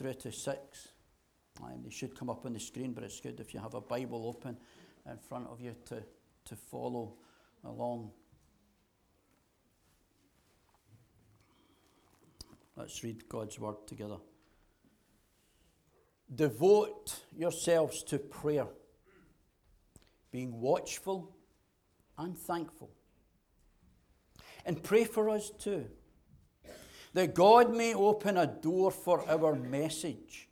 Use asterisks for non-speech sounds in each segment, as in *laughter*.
through to 6. And they should come up on the screen, but it's good if you have a Bible open in front of you to, to follow along. Let's read God's word together. Devote yourselves to prayer, being watchful and thankful. And pray for us too, that God may open a door for our message,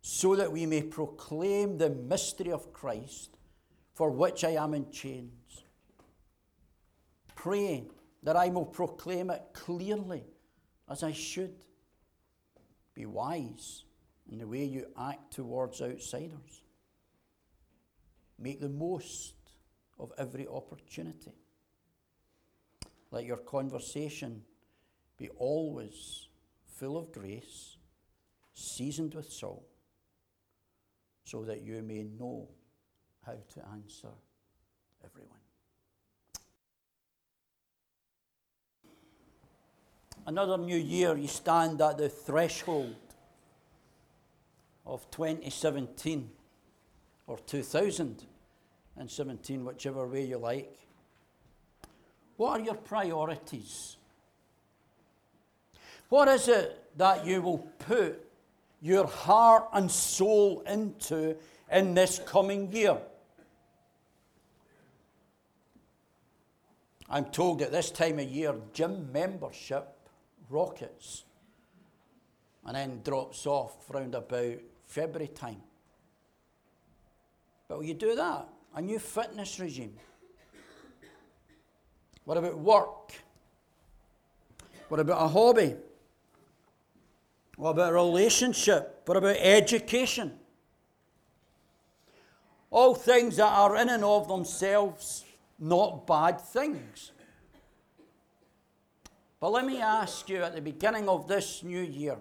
so that we may proclaim the mystery of Christ, for which I am in chains. Pray that I will proclaim it clearly as I should. Be wise in the way you act towards outsiders. Make the most of every opportunity. Let your conversation be always full of grace, seasoned with salt, so that you may know how to answer everyone. Another new year, you stand at the threshold of 2017 or 2017, whichever way you like. What are your priorities? What is it that you will put your heart and soul into in this coming year? I'm told at this time of year, gym membership rockets and then drops off round about February time. But will you do that? A new fitness regime. What about work? What about a hobby? What about relationship? What about education? All things that are in and of themselves not bad things. But let me ask you at the beginning of this new year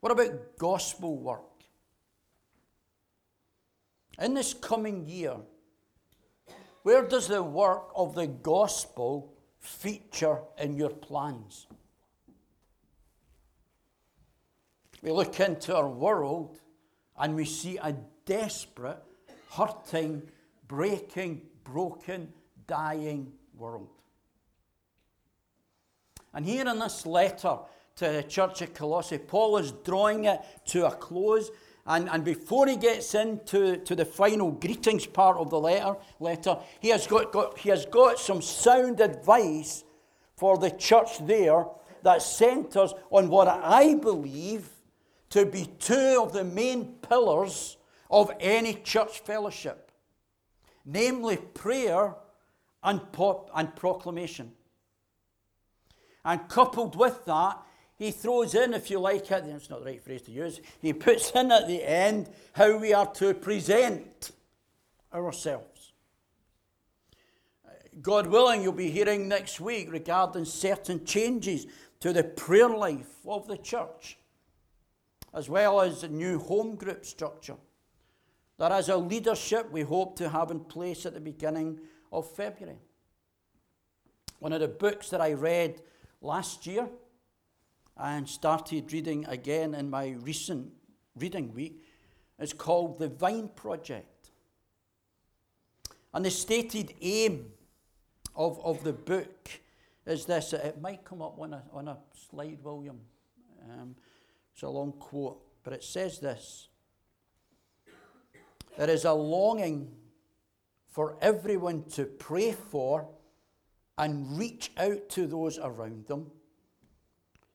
what about gospel work? In this coming year, where does the work of the gospel feature in your plans? We look into our world and we see a desperate, hurting, breaking, broken, dying world. And here in this letter to the church at Colossae, Paul is drawing it to a close. And, and before he gets into to the final greetings part of the letter, letter he, has got, got, he has got some sound advice for the church there that centers on what I believe to be two of the main pillars of any church fellowship namely prayer and, and proclamation. And coupled with that, he throws in, if you like it, it's not the right phrase to use, he puts in at the end how we are to present ourselves. God willing, you'll be hearing next week regarding certain changes to the prayer life of the church, as well as a new home group structure There is a leadership we hope to have in place at the beginning of February. One of the books that I read last year and started reading again in my recent reading week is called The Vine Project. And the stated aim of, of the book is this it might come up on a, on a slide, William. Um, it's a long quote, but it says this There is a longing for everyone to pray for and reach out to those around them,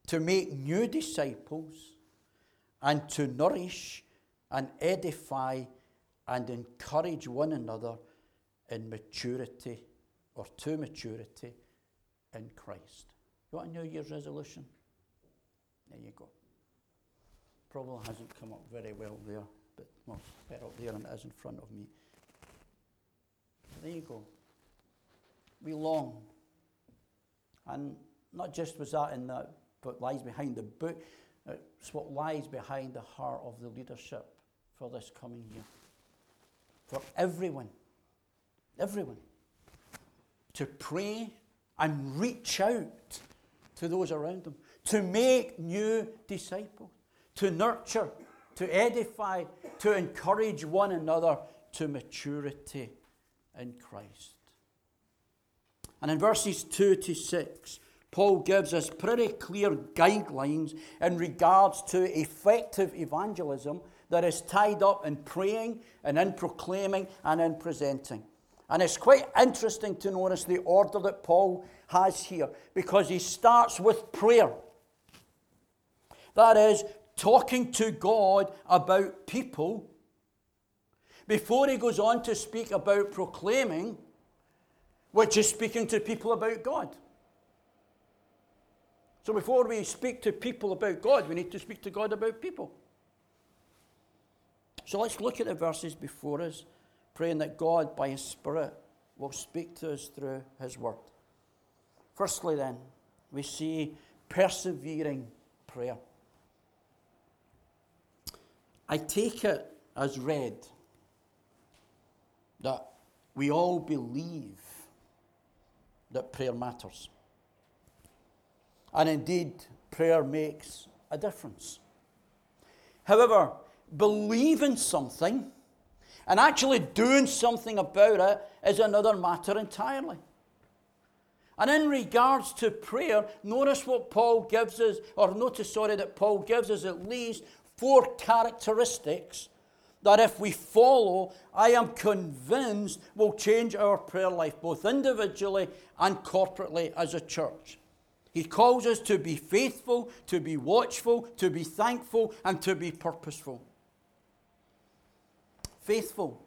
to make new disciples, and to nourish and edify and encourage one another in maturity or to maturity in Christ. You want a New Year's resolution? There you go. Probably hasn't come up very well there, but well, better up there than it is in front of me. There you go. We long and not just was that in the, what lies behind the book, it's what lies behind the heart of the leadership for this coming year. For everyone, everyone, to pray and reach out to those around them, to make new disciples, to nurture, to edify, to encourage one another to maturity in Christ. And in verses 2 to 6, Paul gives us pretty clear guidelines in regards to effective evangelism that is tied up in praying and in proclaiming and in presenting. And it's quite interesting to notice the order that Paul has here because he starts with prayer. That is, talking to God about people before he goes on to speak about proclaiming, which is speaking to people about God. So before we speak to people about God, we need to speak to God about people. So let's look at the verses before us, praying that God, by His Spirit, will speak to us through His Word. Firstly, then, we see persevering prayer. I take it as read that we all believe that prayer matters. And indeed, prayer makes a difference. However, believing something and actually doing something about it is another matter entirely. And in regards to prayer, notice what Paul gives us, or notice, sorry, that Paul gives us at least four characteristics that if we follow, I am convinced will change our prayer life, both individually and corporately as a church. He calls us to be faithful, to be watchful, to be thankful, and to be purposeful. Faithful.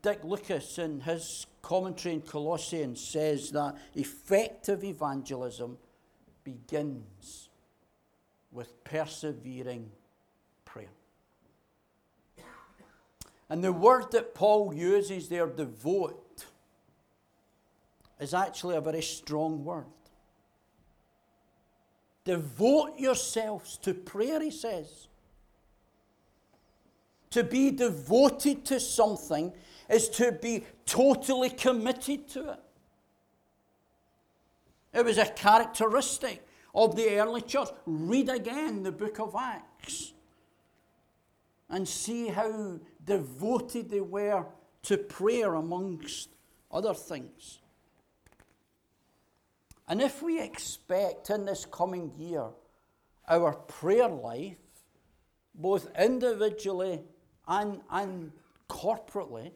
Dick Lucas, in his commentary in Colossians, says that effective evangelism begins with persevering prayer. And the word that Paul uses there, devote, is actually a very strong word. Devote yourselves to prayer, he says. To be devoted to something is to be totally committed to it. It was a characteristic of the early church. Read again the book of Acts and see how devoted they were to prayer amongst other things. And if we expect in this coming year our prayer life, both individually and, and corporately,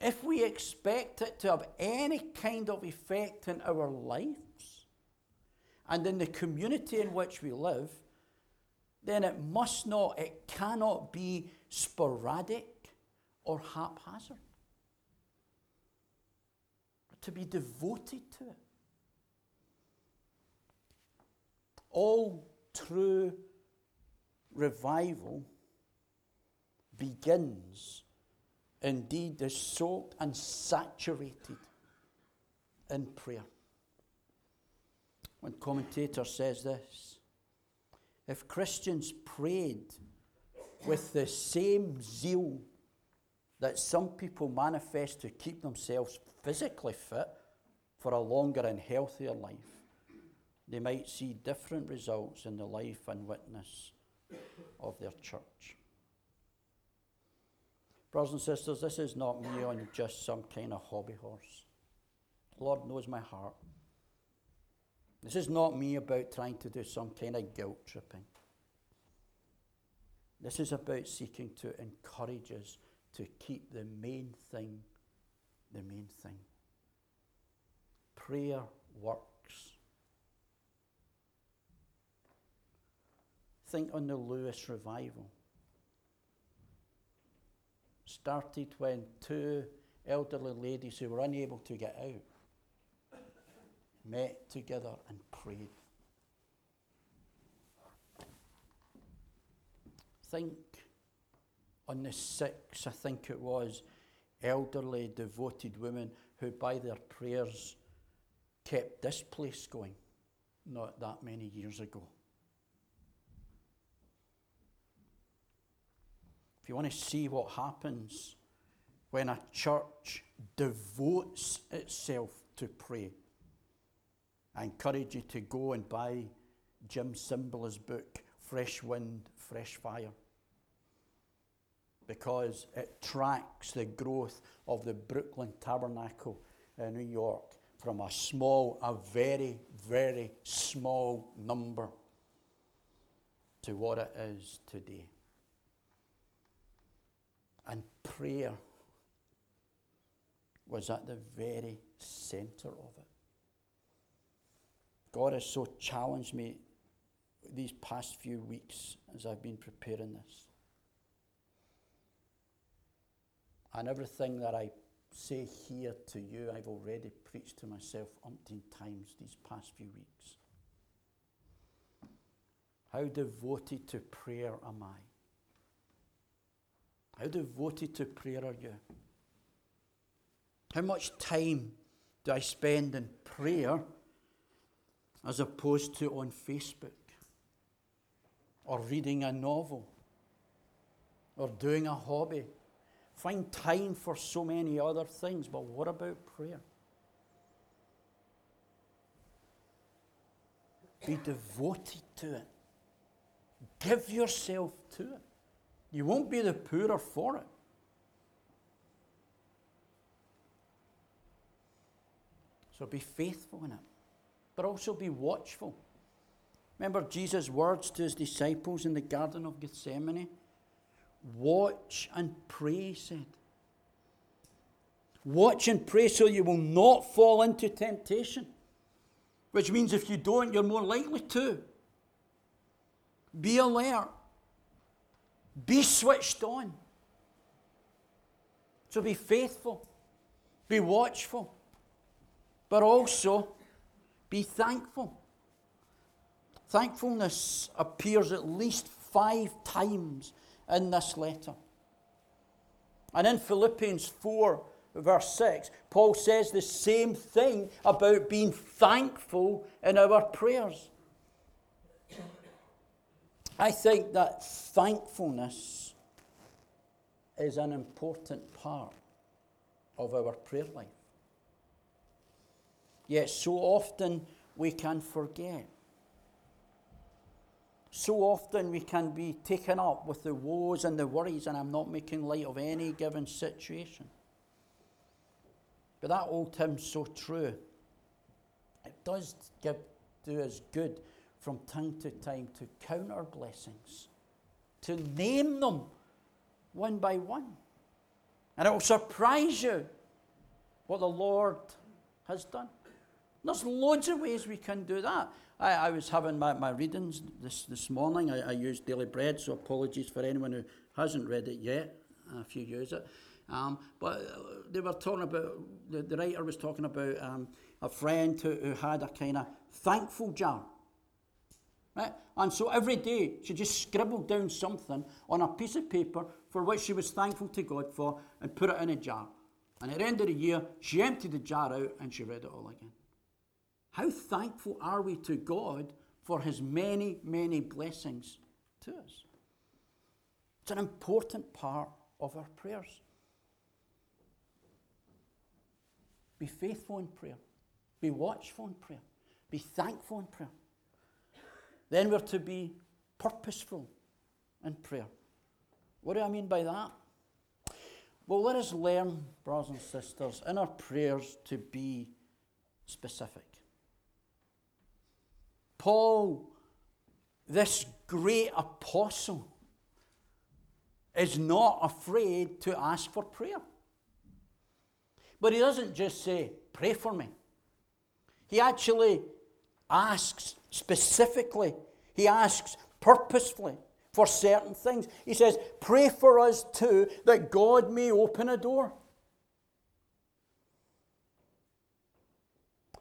if we expect it to have any kind of effect in our lives and in the community in which we live, then it must not, it cannot be sporadic or haphazard. To be devoted to it. All true revival begins, indeed, is soaked and saturated in prayer. One commentator says this if Christians prayed with the same zeal that some people manifest to keep themselves physically fit for a longer and healthier life, they might see different results in the life and witness of their church. Brothers and sisters, this is not me on just some kind of hobby horse. The Lord knows my heart. This is not me about trying to do some kind of guilt tripping. This is about seeking to encourage us to keep the main thing the main thing. Prayer works. Think on the Lewis revival. Started when two elderly ladies who were unable to get out met together and prayed. Think on the six, I think it was, elderly, devoted women who, by their prayers, kept this place going not that many years ago. If you want to see what happens when a church devotes itself to pray, I encourage you to go and buy Jim Cymbala's book, Fresh Wind, Fresh Fire, because it tracks the growth of the Brooklyn Tabernacle in New York from a small, a very, very small number to what it is today. And prayer was at the very center of it. God has so challenged me these past few weeks as I've been preparing this. And everything that I say here to you, I've already preached to myself umpteen times these past few weeks. How devoted to prayer am I? How devoted to prayer are you? How much time do I spend in prayer as opposed to on Facebook or reading a novel or doing a hobby? Find time for so many other things, but what about prayer? Be devoted to it. Give yourself to it. You won't be the poorer for it. So be faithful in it, but also be watchful. Remember Jesus' words to his disciples in the Garden of Gethsemane? Watch and pray, said. Watch and pray so you will not fall into temptation. Which means if you don't, you're more likely to. Be alert. Be switched on. So be faithful. Be watchful. But also be thankful. Thankfulness appears at least five times in this letter. And in Philippians 4, verse 6, Paul says the same thing about being thankful in our prayers. I think that thankfulness is an important part of our prayer life. Yet so often we can forget. So often we can be taken up with the woes and the worries, and I'm not making light of any given situation. But that old hymn's so true. It does give, do us good from time to time to count our blessings, to name them one by one. And it will surprise you what the Lord has done. There's loads of ways we can do that. I, I was having my, my readings this, this morning. I, I used Daily Bread, so apologies for anyone who hasn't read it yet, if you use it. Um, but uh, they were talking about, the, the writer was talking about um, a friend who, who had a kind of thankful jar. Right? And so every day she just scribbled down something on a piece of paper for which she was thankful to God for and put it in a jar. And at the end of the year, she emptied the jar out and she read it all again. How thankful are we to God for his many, many blessings to us? It's an important part of our prayers. Be faithful in prayer. Be watchful in prayer. Be thankful in prayer. Then we're to be purposeful in prayer. What do I mean by that? Well, let us learn, brothers and sisters, in our prayers to be specific. Paul, this great apostle, is not afraid to ask for prayer. But he doesn't just say, Pray for me. He actually asks specifically, he asks purposefully for certain things. He says, Pray for us too, that God may open a door.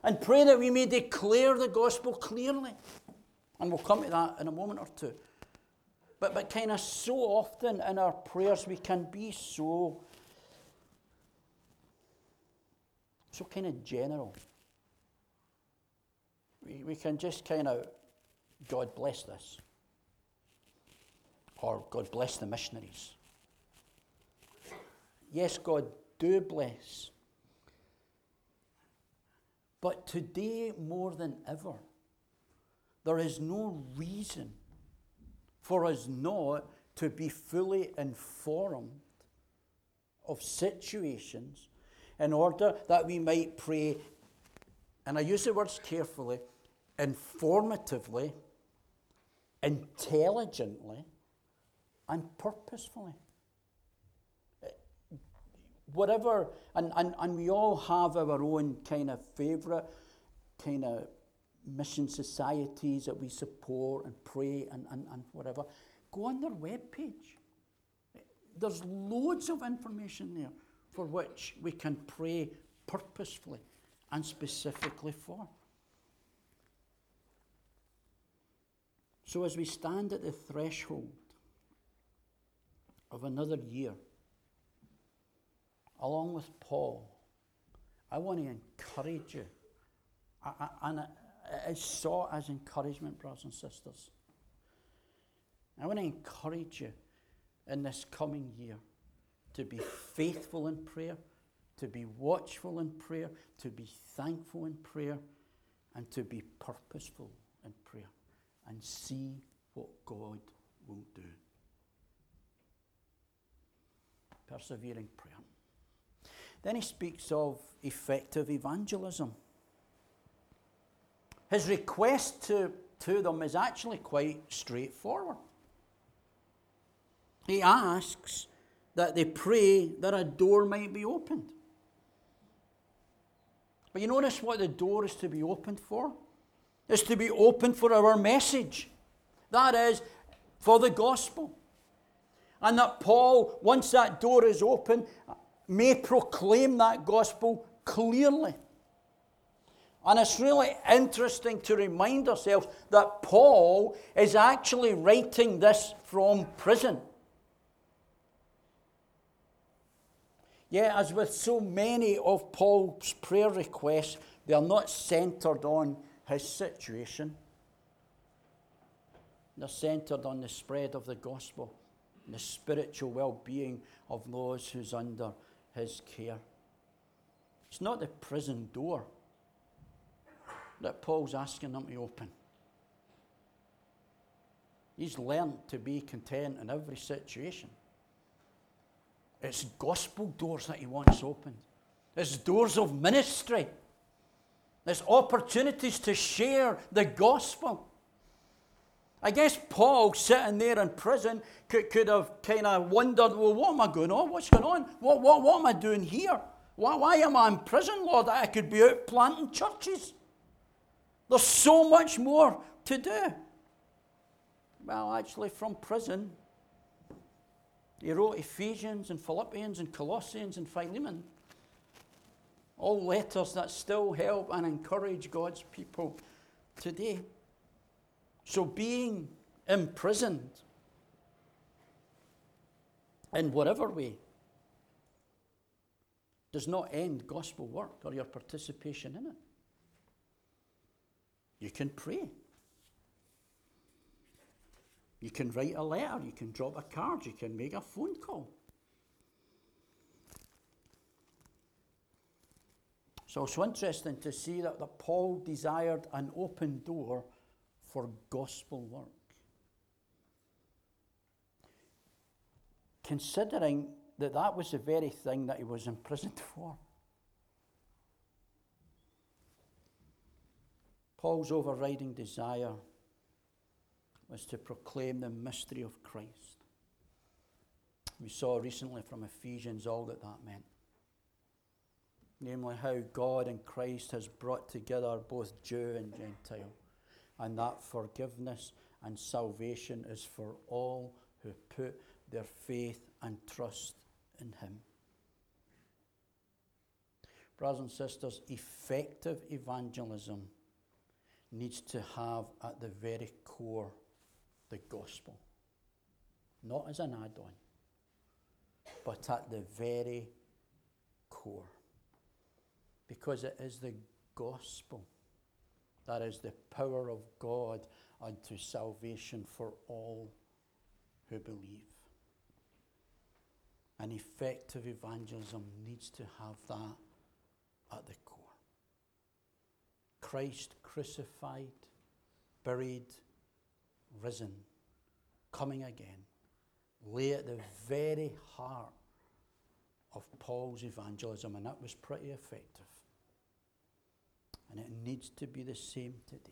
And pray that we may declare the gospel clearly. And we'll come to that in a moment or two. But, but kind of so often in our prayers, we can be so, so kind of general. We, we can just kind of, God bless this. Or God bless the missionaries. Yes, God, do bless. But today, more than ever, there is no reason for us not to be fully informed of situations in order that we might pray, and I use the words carefully, informatively, intelligently, and purposefully. Whatever, and, and, and we all have our own kind of favourite kind of mission societies that we support and pray and, and, and whatever. Go on their webpage. There's loads of information there for which we can pray purposefully and specifically for. So, as we stand at the threshold of another year, along with Paul, I want to encourage you. I, I, and it's sought as encouragement, brothers and sisters. I want to encourage you in this coming year to be faithful in prayer, to be watchful in prayer, to be thankful in prayer, and to be purposeful in prayer and see what God will do. Persevering prayer. Then he speaks of effective evangelism. His request to, to them is actually quite straightforward. He asks that they pray that a door might be opened. But you notice what the door is to be opened for? It's to be opened for our message. That is, for the gospel. And that Paul, once that door is open, may proclaim that gospel clearly. And it's really interesting to remind ourselves that Paul is actually writing this from prison. Yeah, as with so many of Paul's prayer requests, they are not centered on his situation. They're centered on the spread of the gospel, the spiritual well being of those who's under his care. It's not the prison door that Paul's asking them to open. He's learned to be content in every situation. It's gospel doors that he wants opened. It's doors of ministry. It's opportunities to share the gospel. I guess Paul, sitting there in prison, could, could have kind of wondered, well, what am I going on? What's going on? What, what, what am I doing here? Why, why am I in prison, Lord? I could be out planting churches. There's so much more to do. Well, actually, from prison, he wrote Ephesians and Philippians and Colossians and Philemon. All letters that still help and encourage God's people today. So being imprisoned in whatever way does not end gospel work or your participation in it. You can pray. You can write a letter, you can drop a card, you can make a phone call. So it's interesting to see that, that Paul desired an open door for gospel work. Considering that that was the very thing that he was imprisoned *laughs* for. Paul's overriding desire was to proclaim the mystery of Christ. We saw recently from Ephesians all that that meant. Namely, how God in Christ has brought together both Jew and Gentile, and that forgiveness and salvation is for all who put their faith and trust in Him. Brothers and sisters, effective evangelism needs to have at the very core the gospel. Not as an add on, but at the very core. Because it is the gospel that is the power of God unto salvation for all who believe. And effective evangelism needs to have that at the core. Christ crucified buried, risen, coming again, lay at the very heart of Paul's evangelism, and that was pretty effective. And it needs to be the same today.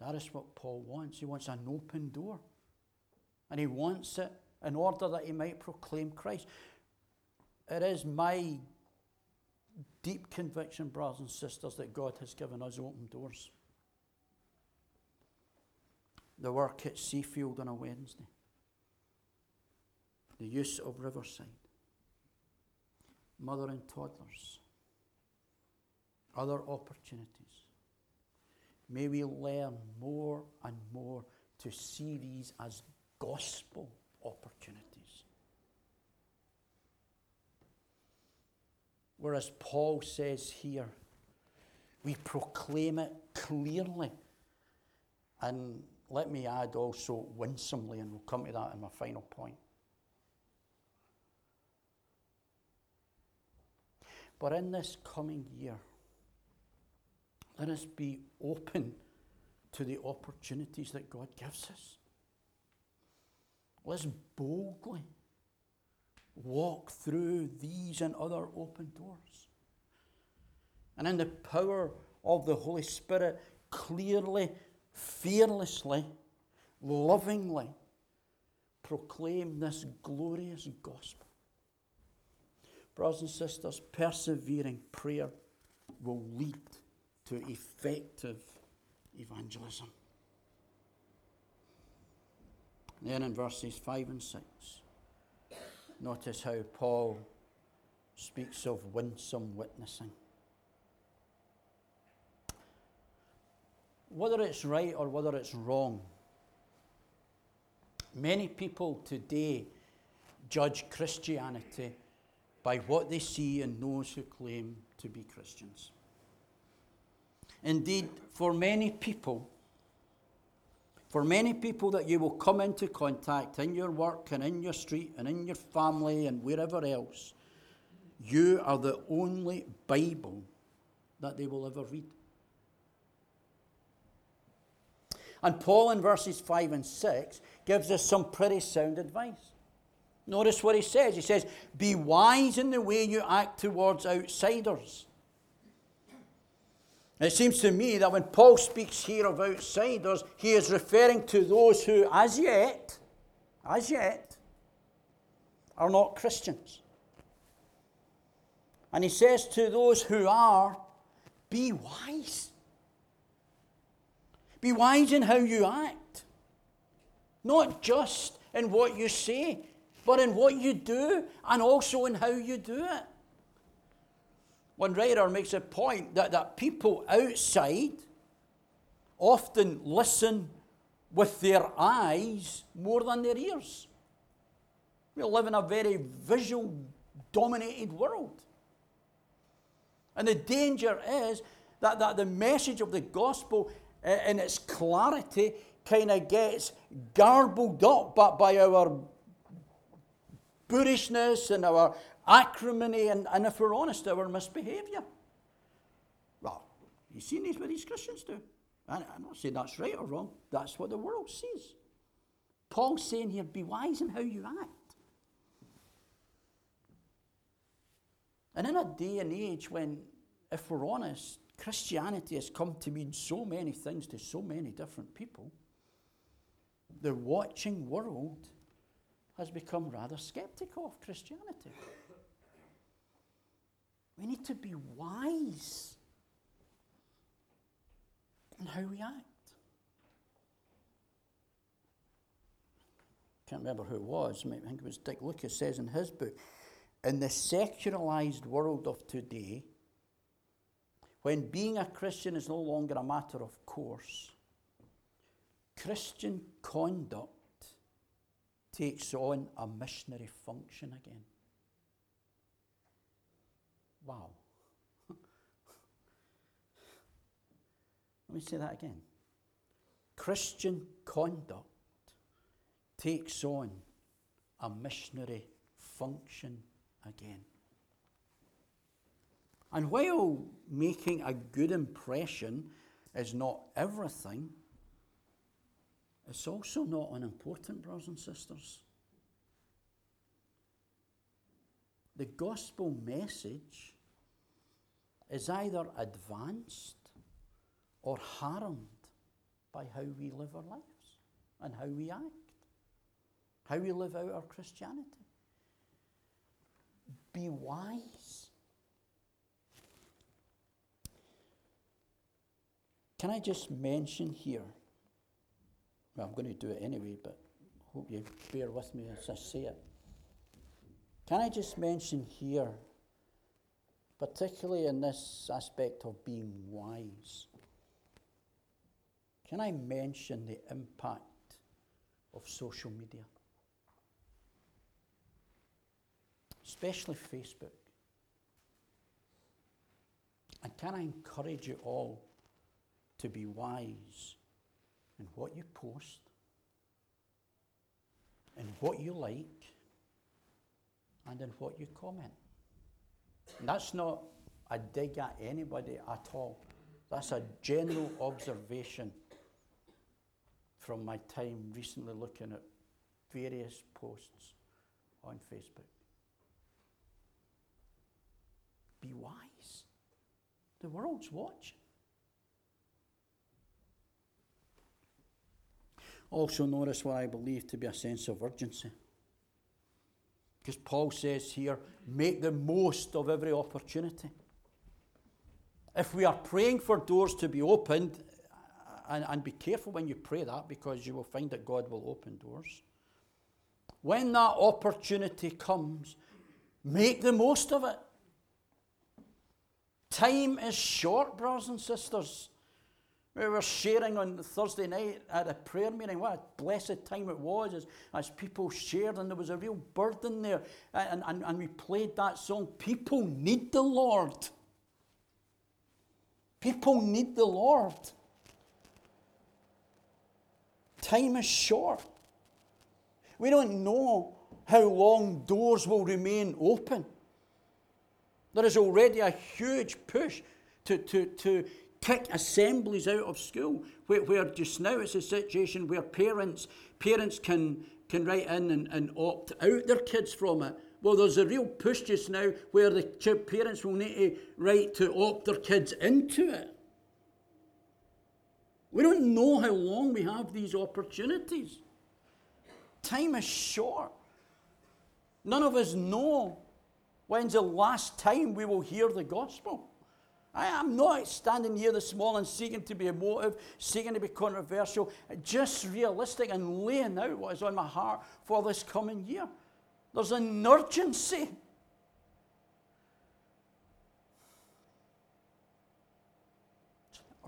That is what Paul wants. He wants an open door. And he wants it in order that he might proclaim Christ. It is my deep conviction, brothers and sisters, that God has given us open doors. The work at Seafield on a Wednesday, the use of Riverside, mother and toddlers, other opportunities. May we learn more and more to see these as gospel opportunities. Whereas Paul says here, we proclaim it clearly. And let me add also winsomely, and we'll come to that in my final point. But in this coming year, let us be open to the opportunities that God gives us. Let's boldly walk through these and other open doors. And in the power of the Holy Spirit, clearly, fearlessly, lovingly proclaim this glorious gospel. Brothers and sisters, persevering prayer will lead to effective evangelism. Then in verses 5 and 6, notice how Paul speaks of winsome witnessing. Whether it's right or whether it's wrong, many people today judge Christianity by what they see in those who claim to be Christians. Indeed, for many people, for many people that you will come into contact in your work and in your street and in your family and wherever else, you are the only Bible that they will ever read. And Paul in verses 5 and 6 gives us some pretty sound advice. Notice what he says. He says, Be wise in the way you act towards outsiders. It seems to me that when Paul speaks here of outsiders, he is referring to those who, as yet, as yet, are not Christians. And he says to those who are, Be wise. Be wise in how you act. Not just in what you say, but in what you do and also in how you do it. One writer makes a point that, that people outside often listen with their eyes more than their ears. We live in a very visual dominated world. And the danger is that, that the message of the gospel uh, in its clarity kind of gets garbled up but by our boorishness and our acrimony and, and if we're honest, our misbehaviour. Well, you've seen these what these Christians do. I'm not saying that's right or wrong. That's what the world sees. Paul's saying here, be wise in how you act. And in a day and age when, if we're honest, Christianity has come to mean so many things to so many different people, the watching world has become rather skeptical of Christianity. We need to be wise in how we act. Can't remember who it was. I think it was Dick Lucas says in his book, in the secularized world of today, when being a Christian is no longer a matter of course, Christian conduct takes on a missionary function again. Wow. Let me say that again. Christian conduct takes on a missionary function again. And while making a good impression is not everything, it's also not unimportant, brothers and sisters. The gospel message is either advanced or harmed by how we live our lives and how we act, how we live out our Christianity. Be wise. Can I just mention here? Well, I'm going to do it anyway, but hope you bear with me as I say it. Can I just mention here, particularly in this aspect of being wise, can I mention the impact of social media? Especially Facebook. And can I encourage you all to be wise in what you post, in what you like, and in what you comment. And that's not a dig at anybody at all. That's a general observation from my time recently looking at various posts on Facebook. Be wise. The world's watching. Also, notice what I believe to be a sense of urgency. Because Paul says here, make the most of every opportunity. If we are praying for doors to be opened, and, and be careful when you pray that because you will find that God will open doors. When that opportunity comes, make the most of it. Time is short, brothers and sisters. We were sharing on Thursday night at a prayer meeting. What a blessed time it was as, as people shared, and there was a real burden there. And, and, and we played that song. People need the Lord. People need the Lord. Time is short. We don't know how long doors will remain open. There is already a huge push to, to, to kick assemblies out of school, where, where just now it's a situation where parents, parents can, can write in and, and opt out their kids from it. Well, there's a real push just now where the parents will need to write to opt their kids into it. We don't know how long we have these opportunities. Time is short. None of us know when's the last time we will hear the gospel. I am not standing here this morning seeking to be emotive, seeking to be controversial, just realistic and laying out what is on my heart for this coming year. There's an urgency.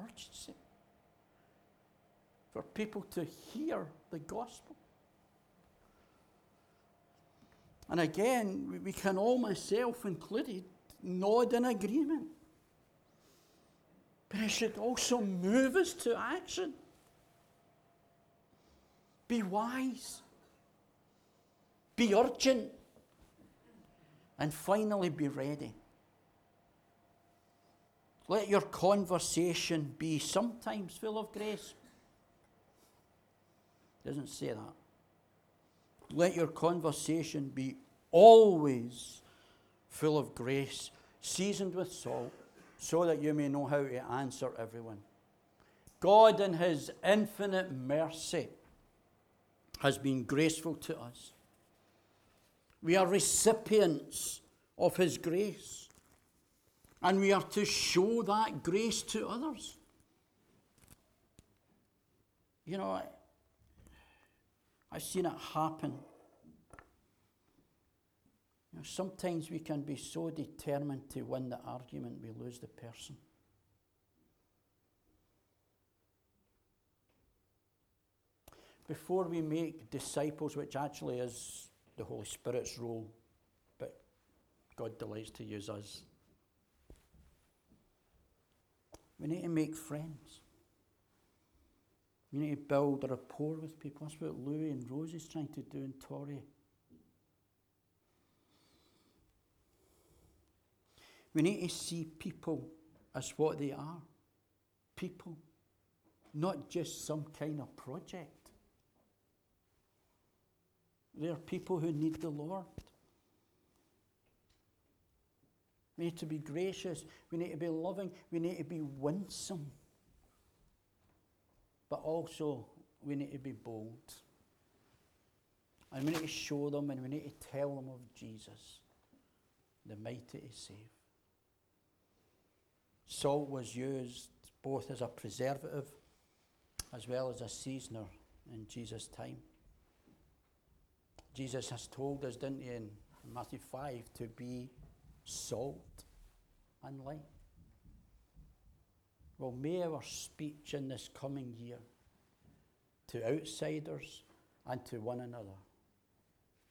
Urgency for people to hear the gospel. And again, we can all, myself included, nod in agreement. But it should also move us to action. Be wise. Be urgent. And finally, be ready. Let your conversation be sometimes full of grace. Doesn't say that. Let your conversation be always full of grace, seasoned with salt so that you may know how to answer everyone. God, in His infinite mercy, has been graceful to us. We are recipients of His grace, and we are to show that grace to others. You know, I've seen it happen you know, sometimes we can be so determined to win the argument we lose the person. Before we make disciples, which actually is the Holy Spirit's role, but God delights to use us, we need to make friends. We need to build a rapport with people. That's what Louis and Rose is trying to do in Torrey. We need to see people as what they are people, not just some kind of project. They're people who need the Lord. We need to be gracious. We need to be loving. We need to be winsome. But also, we need to be bold. And we need to show them and we need to tell them of Jesus, the mighty to save. Salt was used both as a preservative as well as a seasoner in Jesus' time. Jesus has told us, didn't he, in Matthew 5, to be salt and light. Well, may our speech in this coming year to outsiders and to one another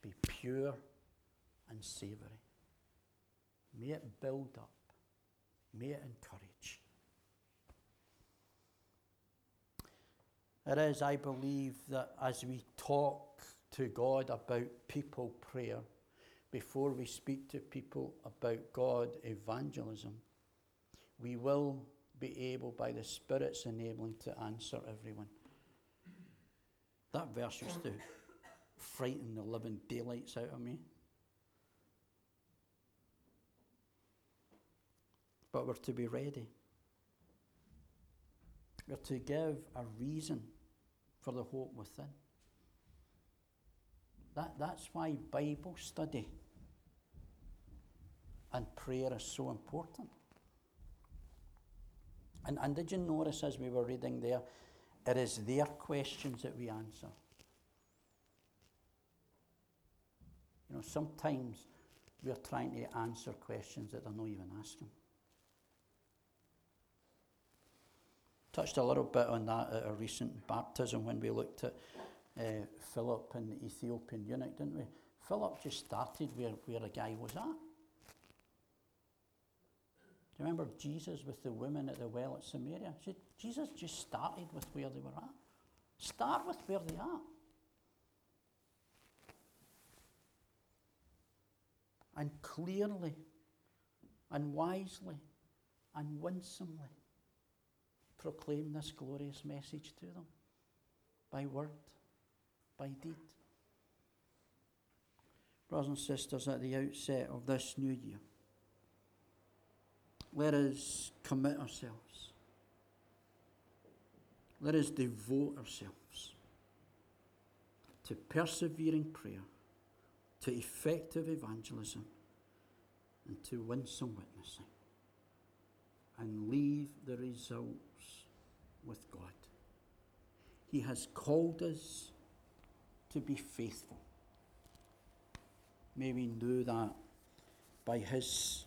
be pure and savoury. May it build up. May it encourage. It is, I believe, that as we talk to God about people prayer, before we speak to people about God evangelism, we will be able, by the Spirit's enabling, to answer everyone. That verse used to frighten the living daylights out of me. But we're to be ready. We're to give a reason for the hope within. That, that's why Bible study and prayer is so important. And, and did you notice as we were reading there, it is their questions that we answer. You know, sometimes we're trying to answer questions that they're not even asking. Touched a little bit on that at a recent baptism when we looked at uh, Philip and the Ethiopian eunuch, didn't we? Philip just started where, where a guy was at. Do you remember Jesus with the women at the well at Samaria? Jesus just started with where they were at. Start with where they are. And clearly, and wisely, and winsomely proclaim this glorious message to them by word, by deed. Brothers and sisters, at the outset of this new year, let us commit ourselves. Let us devote ourselves to persevering prayer, to effective evangelism, and to winsome witnessing, and leave the results with God. He has called us to be faithful. May we do that by His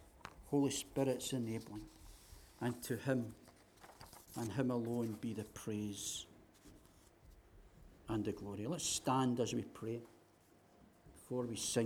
Holy Spirit's enabling. And to Him and Him alone be the praise and the glory. Let's stand as we pray before we sing.